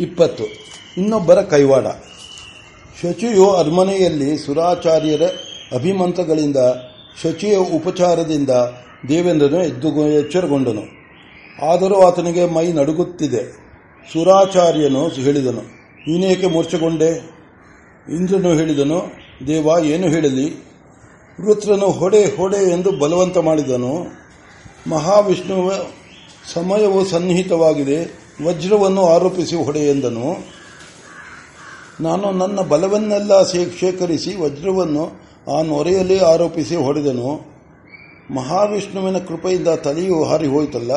ಇಪ್ಪತ್ತು. ಇನ್ನೊಬ್ಬರ ಕೈವಾಡ. ಶಚಿಯು ಅರಮನೆಯಲ್ಲಿ ಸುರಾಚಾರ್ಯರ ಅಭಿಮಂತಗಳಿಂದ ಶಚಿಯ ಉಪಚಾರದಿಂದ ದೇವೇಂದ್ರನು ಎದ್ದು ಎಚ್ಚರಗೊಂಡನು. ಆದರೂ ಆತನಿಗೆ ಮೈ ನಡುಗುತ್ತಿದೆ. ಸುರಾಚಾರ್ಯನು ಹೇಳಿದನು, ನೀನೇಕೆ ಮೂರ್ಛೆಗೊಂಡೆ? ಇಂದ್ರನು ಹೇಳಿದನು, ದೇವ ಏನು ಹೇಳಲಿ? ವೃತ್ರನು ಹೊಡೆ ಹೊಡೆ ಎಂದು ಬಲವಂತ ಮಾಡಿದನು. ಮಹಾವಿಷ್ಣುವ ಸಮಯವು ಸನ್ನಿಹಿತವಾಗಿದೆ. ವಜ್ರವನ್ನು ಆರೋಪಿಸಿ ಹೊಡೆ ಎಂದನು. ನಾನು ನನ್ನ ಬಲವನ್ನೆಲ್ಲ ಶೇಖರಿಸಿ ವಜ್ರವನ್ನು ಆ ನೊರೆಯಲ್ಲಿ ಆರೋಪಿಸಿ ಹೊಡೆದನು. ಮಹಾವಿಷ್ಣುವಿನ ಕೃಪೆಯಿಂದ ತಲೆಯು ಹಾರಿ ಹೋಯಿತಲ್ಲ,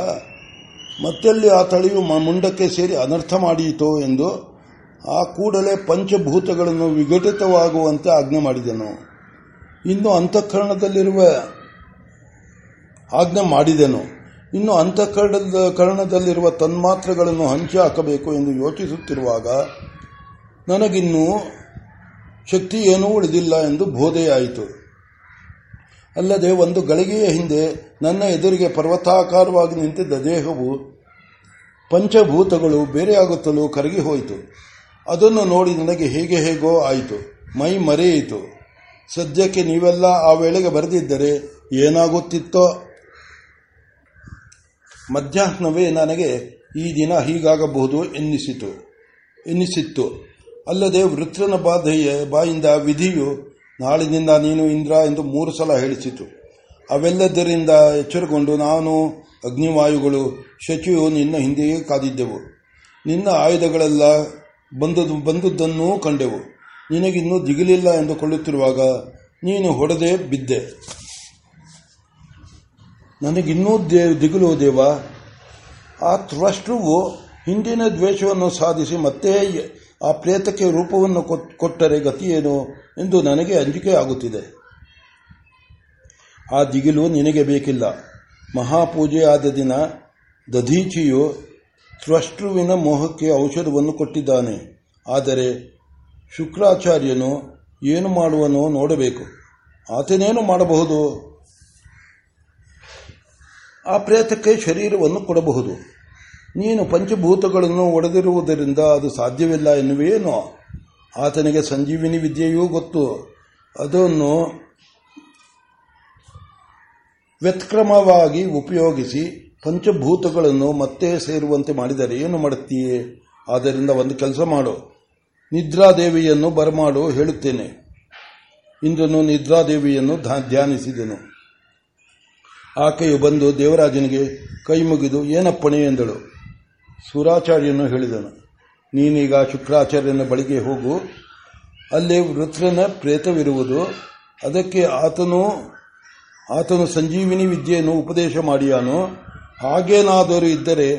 ಮತ್ತೆಲ್ಲಿ ಆ ತಲೆಯು ಮುಂಡಕ್ಕೆ ಸೇರಿ ಅನರ್ಥ ಮಾಡಿಯಿತು ಎಂದು ಆ ಕೂಡಲೇ ಪಂಚಭೂತಗಳನ್ನು ವಿಘಟಿತವಾಗುವಂತೆ ಆಜ್ಞೆ ಮಾಡಿದನು. ಇನ್ನು ಅಂತಃಕರಣದಲ್ಲಿರುವ ಆಜ್ಞೆ ಮಾಡಿದೆನು. ಇನ್ನು ಅಂತಃಕರಣದ, ಕರ್ಣದಲ್ಲಿರುವ ತನ್ಮಾತ್ರಗಳನ್ನು ಹಂಚಿ ಹಾಕಬೇಕು ಎಂದು ಯೋಚಿಸುತ್ತಿರುವಾಗ ನನಗಿನ್ನೂ ಶಕ್ತಿ ಏನೂ ಉಳಿದಿಲ್ಲ ಎಂದು ಬೋಧೆಯಾಯಿತು. ಅಲ್ಲದೆ ಒಂದು ಗಳಿಗೆಯ ಹಿಂದೆ ನನ್ನ ಎದುರಿಗೆ ಪರ್ವತಾಕಾರವಾಗಿ ನಿಂತಿದ್ದ ದೇಹವು ಪಂಚಭೂತಗಳು ಬೇರೆಯಾಗುತ್ತಲೂ ಕರಗಿ ಹೋಯಿತು ಅದನ್ನು ನೋಡಿ ನನಗೆ ಹೇಗೆ ಹೇಗೋ ಆಯಿತು. ಮೈ ಮರೆಯಿತು. ಸದ್ಯಕ್ಕೆ ನೀವೆಲ್ಲ ಆ ವೇಳೆಗೆ ಬರೆದಿದ್ದರೆ ಏನಾಗುತ್ತಿತ್ತೋ ಮಧ್ಯಾಹ್ನವೇ ನನಗೆ ಈ ದಿನ ಹೀಗಾಗಬಹುದು ಎನ್ನಿಸಿತು. ಎನ್ನಿಸಿತ್ತು. ಅಲ್ಲದೆ ವೃತ್ರನ ಬಾಧೆಯ ಬಾಯಿಂದ ವಿಧಿಯು ನಾಳಿನಿಂದ ನೀನು ಇಂದ್ರ ಎಂದು ಮೂರು ಸಲ ಹೇಳಿಸಿತು. ಅವೆಲ್ಲದರಿಂದ ಎಚ್ಚರಗೊಂಡು ನಾನು ಅಗ್ನಿವಾಯುಗಳು ಶಚಿಯು ನಿನ್ನ ಹಿಂದೆಯೇ ಕಾದಿದ್ದೆವು. ನಿನ್ನ ಆಯುಧಗಳೆಲ್ಲ ಬಂದದ್ದು ಬಂದದ್ದನ್ನೂ ಕಂಡೆವು. ನಿನಗಿನ್ನೂ ದಿಗಿಲಿಲ್ಲ ಎಂದುಕೊಳ್ಳುತ್ತಿರುವಾಗ ನೀನು ಹೊಡೆದೇ ಬಿದ್ದೆ. ನನಗಿನ್ನೂ ದೇ, ದಿಗಿಲು ದೇವ. ಆ ತ್ವಷ್ಟುವು ಹಿಂದಿನ ದ್ವೇಷವನ್ನು ಸಾಧಿಸಿ ಮತ್ತೆ ಆ ಪ್ರೇತಕ್ಕೆ ರೂಪವನ್ನು ಕೊಟ್ಟರೆ ಗತಿಯೇನು ಎಂದು ನನಗೆ ಅಂಜಿಕೆ ಆಗುತ್ತಿದೆ. ಆ ದಿಗಿಲು ನಿನಗೆ ಬೇಕಿಲ್ಲ. ಮಹಾಪೂಜೆ ಆದ ದಿನ ದಧೀಚಿಯು ತ್ವಷ್ಟೃವಿನ ಮೋಹಕ್ಕೆ ಔಷಧವನ್ನು ಕೊಟ್ಟಿದ್ದಾನೆ. ಆದರೆ ಶುಕ್ರಾಚಾರ್ಯನು ಏನು ಮಾಡುವನೋ ನೋಡಬೇಕು. ಆತನೇನು ಮಾಡಬಹುದು? ಆ ಪ್ರೇತಕ್ಕೆ ಶರೀರವನ್ನು ಕೊಡಬಹುದು. ನೀನು ಪಂಚಭೂತಗಳನ್ನು ಒಡೆದಿರುವುದರಿಂದ ಅದು ಸಾಧ್ಯವಿಲ್ಲ ಎನ್ನುವೇನೋ ಆತನಿಗೆ ಸಂಜೀವಿನಿ ವಿದ್ಯೆಯೂ ಗೊತ್ತು. ಅದನ್ನು ವ್ಯತ್ಕ್ರಮವಾಗಿ ಉಪಯೋಗಿಸಿ ಪಂಚಭೂತಗಳನ್ನು ಮತ್ತೆ ಸೇರುವಂತೆ ಮಾಡಿದರೆ ಏನು ಮಾಡುತ್ತೀಯೇ? ಆದ್ದರಿಂದ ಒಂದು ಕೆಲಸ ಮಾಡು. ನಿದ್ರಾದೇವಿಯನ್ನು ಬರಮಾಡು ಹೇಳುತ್ತೇನೆ. ಇಂದ್ರನು ನಿದ್ರಾದೇವಿಯನ್ನು ಧ್ಯಾನಿಸಿದನು. ಆಕೆಯು ಬಂದು ದೇವರಾಜನಿಗೆ ಕೈ ಮುಗಿದು ಏನಪ್ಪಣೆ? ಎಂದಳು. ಸುರಾಚಾರ್ಯನು ಹೇಳಿದನು, ನೀನೀಗ ಶುಕ್ರಾಚಾರ್ಯನ ಬಳಿಗೆ ಹೋಗು. ಅಲ್ಲಿ ವೃತ್ರನ ಪ್ರೇತವಿರುವುದು. ಅದಕ್ಕೆ ಆತನು ಆತನು ಸಂಜೀವಿನಿ ವಿದ್ಯೆಯನ್ನು ಉಪದೇಶ ಮಾಡಿಯಾನು. ಹಾಗೇನಾದರೂ ಇದ್ದರೆ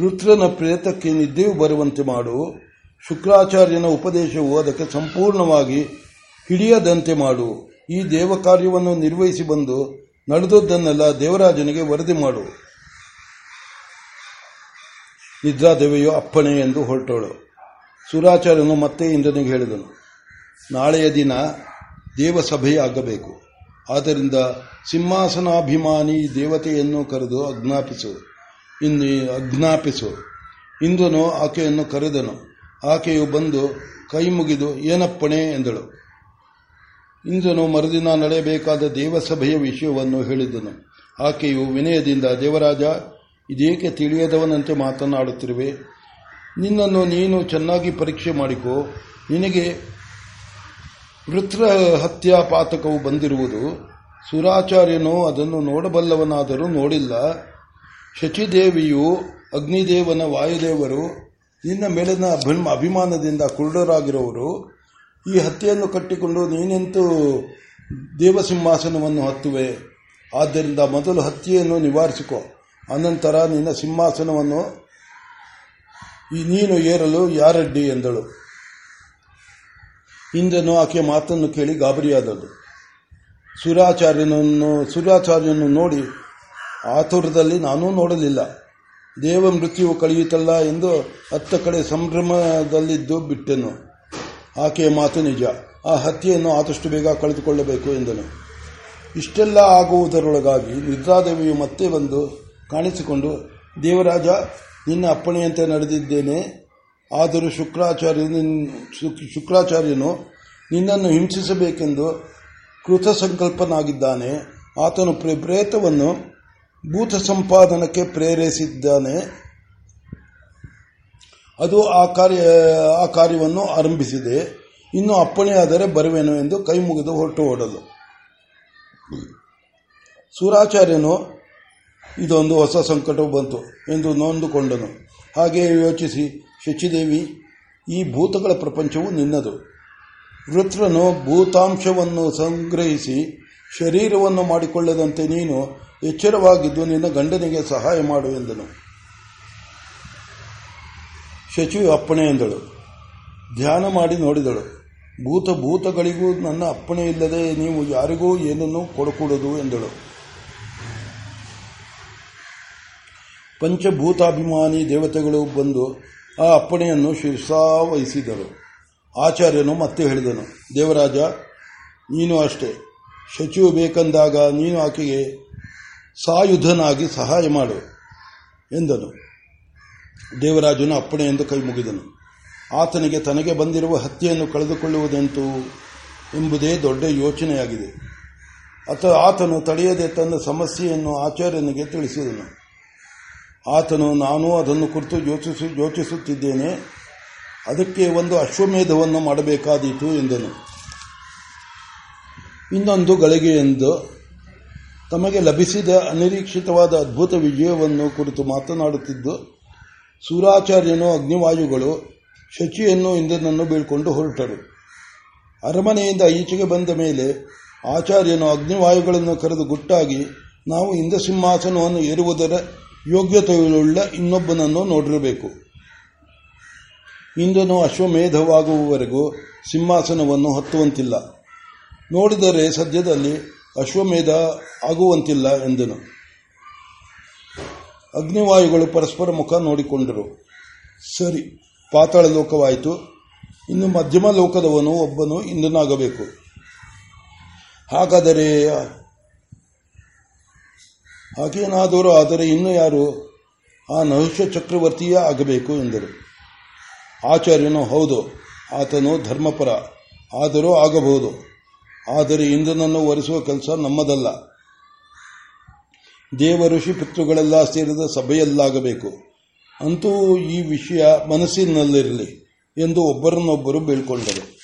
ವೃತ್ರನ ಪ್ರೇತಕ್ಕೆ ನಿದ್ದೆಯು ಬರುವಂತೆ ಮಾಡು. ಶುಕ್ರಾಚಾರ್ಯನ ಉಪದೇಶವು ಅದಕ್ಕೆ ಸಂಪೂರ್ಣವಾಗಿ ಹಿಡಿಯದಂತೆ ಮಾಡು. ಈ ದೇವ ಕಾರ್ಯವನ್ನು ನಿರ್ವಹಿಸಿ ಬಂದು ನಡೆದದ್ದನ್ನೆಲ್ಲ ದೇವರಾಜನಿಗೆ ವರದಿ ಮಾಡು. ನಿದ್ರಾದೇವಿಯು ಅಪ್ಪಣೆ ಎಂದು ಹೊರಟೋಳು ಸುರಾಚಾರ್ಯನು ಮತ್ತೆ ಇಂದ್ರನಿಗೆ ಹೇಳಿದನು, ನಾಳೆಯ ದಿನ ದೇವಸಭೆಯಾಗಬೇಕು ಆದ್ದರಿಂದ ಸಿಂಹಾಸನಾಭಿಮಾನಿ ದೇವತೆಯನ್ನು ಕರೆದು ಅಜ್ಞಾಪಿಸು ಇನ್ನು ಅಜ್ಞಾಪಿಸು ಇಂದ್ರನು ಆಕೆಯನ್ನು ಕರೆದನು. ಆಕೆಯು ಬಂದು ಕೈ ಮುಗಿದು ಏನಪ್ಪಣೆ? ಎಂದಳು. ಇಂದ್ರನು ಮರುದಿನ ನಡೆಯಬೇಕಾದ ದೇವಸಭೆಯ ವಿಷಯವನ್ನು ಹೇಳಿದನು. ಆಕೆಯು ವಿನಯದಿಂದ, ದೇವರಾಜ, ಇದೇಕೆ ತಿಳಿಯದವನಂತೆ ಮಾತನಾಡುತ್ತಿರುವೆ? ನಿನ್ನನ್ನು ನೀನು ಚೆನ್ನಾಗಿ ಪರೀಕ್ಷೆ ಮಾಡಿಕೊ. ನಿನಗೆ ವೃತ್ರ ಹತ್ಯಾ ಪಾತಕವು ಬಂದಿರುವುದು. ಸುರಾಚಾರ್ಯನು ಅದನ್ನು ನೋಡಬಲ್ಲವನಾದರೂ ನೋಡಿಲ್ಲ. ಶಚಿದೇವಿಯು ಅಗ್ನಿದೇವನ ವಾಯುದೇವರು ನಿನ್ನ ಮೇಲಿನ ಅಭಿಮಾನದಿಂದ ಕುರುಡರಾಗಿರುವವರು ಈ ಹತ್ಯೆಯನ್ನು ಕಟ್ಟಿಕೊಂಡು ನೀನೆಂತೂ ದೇವಸಿಂಹಾಸನವನ್ನು ಹತ್ತುವೆ. ಆದ್ದರಿಂದ ಮೊದಲು ಹತ್ಯೆಯನ್ನು ನಿವಾರಿಸಿಕೊ. ಅನಂತರ ನಿನ್ನ ಸಿಂಹಾಸನವನ್ನು ನೀನು ಏರಲು ಯಾರಡ್ಡಿ ಎಂದಳು. ಇಂದ್ರನು ಆಕೆಯ ಮಾತನ್ನು ಕೇಳಿ ಗಾಬರಿಯಾದಳು. ಸುರಾಚಾರ್ಯನನ್ನು ಸುರಾಚಾರ್ಯನನ್ನು ನೋಡಿ ಆತುರದಲ್ಲಿ ನಾನೂ ನೋಡಲಿಲ್ಲ. ದೇವ ಮೃತ್ಯುವು ಕಳೆಯುತ್ತಲ್ಲ ಎಂದು ಹತ್ತ ಕಡೆ ಸಂಭ್ರಮದಲ್ಲಿದ್ದು ಬಿಟ್ಟೆನು. ಆಕೆಯ ಮಾತು ನಿಜ. ಆ ಹತ್ಯೆಯನ್ನು ಆದಷ್ಟು ಬೇಗ ಕಳೆದುಕೊಳ್ಳಬೇಕು ಎಂದನು. ಇಷ್ಟೆಲ್ಲ ಆಗುವುದರೊಳಗಾಗಿ ನಿದ್ರಾದೇವಿಯು ಮತ್ತೆ ಬಂದು ಕಾಣಿಸಿಕೊಂಡು, ದೇವರಾಜ, ನಿನ್ನ ಅಪ್ಪಣೆಯಂತೆ ನಡೆದಿದ್ದೇನೆ. ಆದರೂ ಶುಕ್ರಾಚಾರ್ಯ ಶುಕ್ರಾಚಾರ್ಯನು ನಿನ್ನನ್ನು ಹಿಂಸಿಸಬೇಕೆಂದು ಕೃತ ಸಂಕಲ್ಪನಾಗಿದ್ದಾನೆ ಆತನು ಪ್ರೇತವನ್ನು ಭೂತ ಸಂಪಾದನಕ್ಕೆ ಪ್ರೇರೇಸಿದ್ದಾನೆ ಅದು ಆ ಕಾರ್ಯ, ಆ ಕಾರ್ಯವನ್ನು ಆರಂಭಿಸಿದೆ. ಇನ್ನು ಅಪ್ಪಣೆಯಾದರೆ ಬರುವೆನು ಎಂದು ಕೈ ಮುಗಿದು ಹೊರಟು ಓಡಲು ಸೂರಾಚಾರ್ಯನು, ಇದೊಂದು ಹೊಸ ಸಂಕಟವು ಬಂತು ಎಂದು ನೊಂದುಕೊಂಡನು. ಹಾಗೆ ಯೋಚಿಸಿ, ಶಚಿದೇವಿ, ಈ ಭೂತಗಳ ಪ್ರಪಂಚವು ನಿನ್ನದು. ವೃತ್ರನು ಭೂತಾಂಶವನ್ನು ಸಂಗ್ರಹಿಸಿ ಶರೀರವನ್ನು ಮಾಡಿಕೊಳ್ಳದಂತೆ ನೀನು ಎಚ್ಚರವಾಗಿದ್ದು ನಿನ್ನ ಗಂಡನಿಗೆ ಸಹಾಯ ಮಾಡು ಎಂದನು. ಶಚಿಯು ಅಪ್ಪಣೆ ಎಂದಳು. ಧ್ಯಾನ ಮಾಡಿ ನೋಡಿದಳು. ಭೂತ ಭೂತಗಳಿಗೂ ನನ್ನ ಅಪ್ಪಣೆ ಇಲ್ಲದೆ ನೀವು ಯಾರಿಗೂ ಏನನ್ನೂ ಕೊಡಕೂಡದು ಎಂದಳು. ಪಂಚಭೂತಾಭಿಮಾನಿ ದೇವತೆಗಳು ಬಂದು ಆ ಅಪ್ಪಣೆಯನ್ನು ಶಿರ್ಸಾವಹಿಸಿದರು. ಆಚಾರ್ಯನು ಮತ್ತೆ ಹೇಳಿದನು, ದೇವರಾಜ, ನೀನು ಅಷ್ಟೇ. ಶಚಿಯು ಬೇಕೆಂದಾಗ ನೀನು ಆಕೆಗೆ ಸಾಯುಧನಾಗಿ ಸಹಾಯ ಮಾಡು ಎಂದನು. ದೇವರಾಜನು ಅಪ್ಪಣೆ ಎಂದು ಕೈ ಮುಗಿದನು. ಆತನಿಗೆ ತನಗೆ ಬಂದಿರುವ ಹತ್ಯೆಯನ್ನು ಕಳೆದುಕೊಳ್ಳುವುದೆಂತು ಎಂಬುದೇ ದೊಡ್ಡ ಯೋಚನೆಯಾಗಿದೆ. ಅತ ಆತನು ತಡೆಯದೆ ತನ್ನ ಸಮಸ್ಯೆಯನ್ನು ಆಚಾರ್ಯನಿಗೆ ತಿಳಿಸಿದನು. ಆತನು, ನಾನು ಅದನ್ನು ಕುರಿತು ಯೋಚಿಸಿ, ಯೋಚಿಸುತ್ತಿದ್ದೇನೆ. ಅದಕ್ಕೆ ಒಂದು ಅಶ್ವಮೇಧವನ್ನು ಮಾಡಬೇಕಾದೀತು, ಎಂದನು. ಇನ್ನೊಂದು ಗಳಿಗೆಯೆಂದು ತಮಗೆ ಲಭಿಸಿದ ಅನಿರೀಕ್ಷಿತವಾದ ಅದ್ಭುತ ವಿಜಯವನ್ನು ಕುರಿತು ಮಾತನಾಡುತ್ತಿದ್ದು ಸೂರಾಚಾರ್ಯನು ಅಗ್ನಿವಾಯುಗಳು ಶಚಿಯನ್ನು ಇಂದ್ರನನ್ನು ಬೀಳ್ಕೊಂಡು ಹೊರಟರು. ಅರಮನೆಯಿಂದ ಈಚೆಗೆ ಬಂದ ಮೇಲೆ ಆಚಾರ್ಯನು ಅಗ್ನಿವಾಯುಗಳನ್ನು ಕರೆದು ಗುಟ್ಟಾಗಿ, ನಾವು ಇಂದ್ರ ಸಿಂಹಾಸನವನ್ನು ಏರುವುದರ ಯೋಗ್ಯತೆಯುಳ್ಳ ಇನ್ನೊಬ್ಬನನ್ನು ನೋಡಿರಬೇಕು. ಇಂದ್ರನು ಅಶ್ವಮೇಧವಾಗುವವರೆಗೂ ಸಿಂಹಾಸನವನ್ನು ಹತ್ತುವಂತಿಲ್ಲ. ನೋಡಿದರೆ ಸದ್ಯದಲ್ಲಿ ಅಶ್ವಮೇಧ ಆಗುವಂತಿಲ್ಲ ಎಂದನು. ಅಗ್ನಿವಾಯುಗಳು ಪರಸ್ಪರ ಮುಖ ನೋಡಿಕೊಂಡರು. ಸರಿ, ಪಾತಾಳ ಲೋಕವಾಯಿತು. ಇನ್ನು ಮಧ್ಯಮ ಲೋಕದವನು ಒಬ್ಬನು ಇಂದನಾಗಬೇಕು ಹಾಗಾದರೆ, ಹಾಗೇನಾದರೂ ಆದರೆ ಇನ್ನು ಯಾರು? ಆ ನಹುಷ ಚಕ್ರವರ್ತಿಯೇ ಆಗಬೇಕು ಎಂದರು. ಆಚಾರ್ಯನು, ಹೌದು, ಆತನು ಧರ್ಮಪರ, ಆದರೂ ಆಗಬಹುದು. ಆದರೆ ಇಂದ್ರನನ್ನು ಒರೆಸುವ ಕೆಲಸ ನಮ್ಮದಲ್ಲ. ದೇವ ಋಷಿ ಪಿತೃಗಳೆಲ್ಲ ಸೇರಿದ ಸಭೆಯಲ್ಲಾಗಬೇಕು. ಅಂತೂ ಈ ವಿಷಯ ಮನಸ್ಸಿನಲ್ಲಿರಲಿ ಎಂದು ಒಬ್ಬರನ್ನೊಬ್ಬರು ಬೀಳ್ಕೊಂಡರು.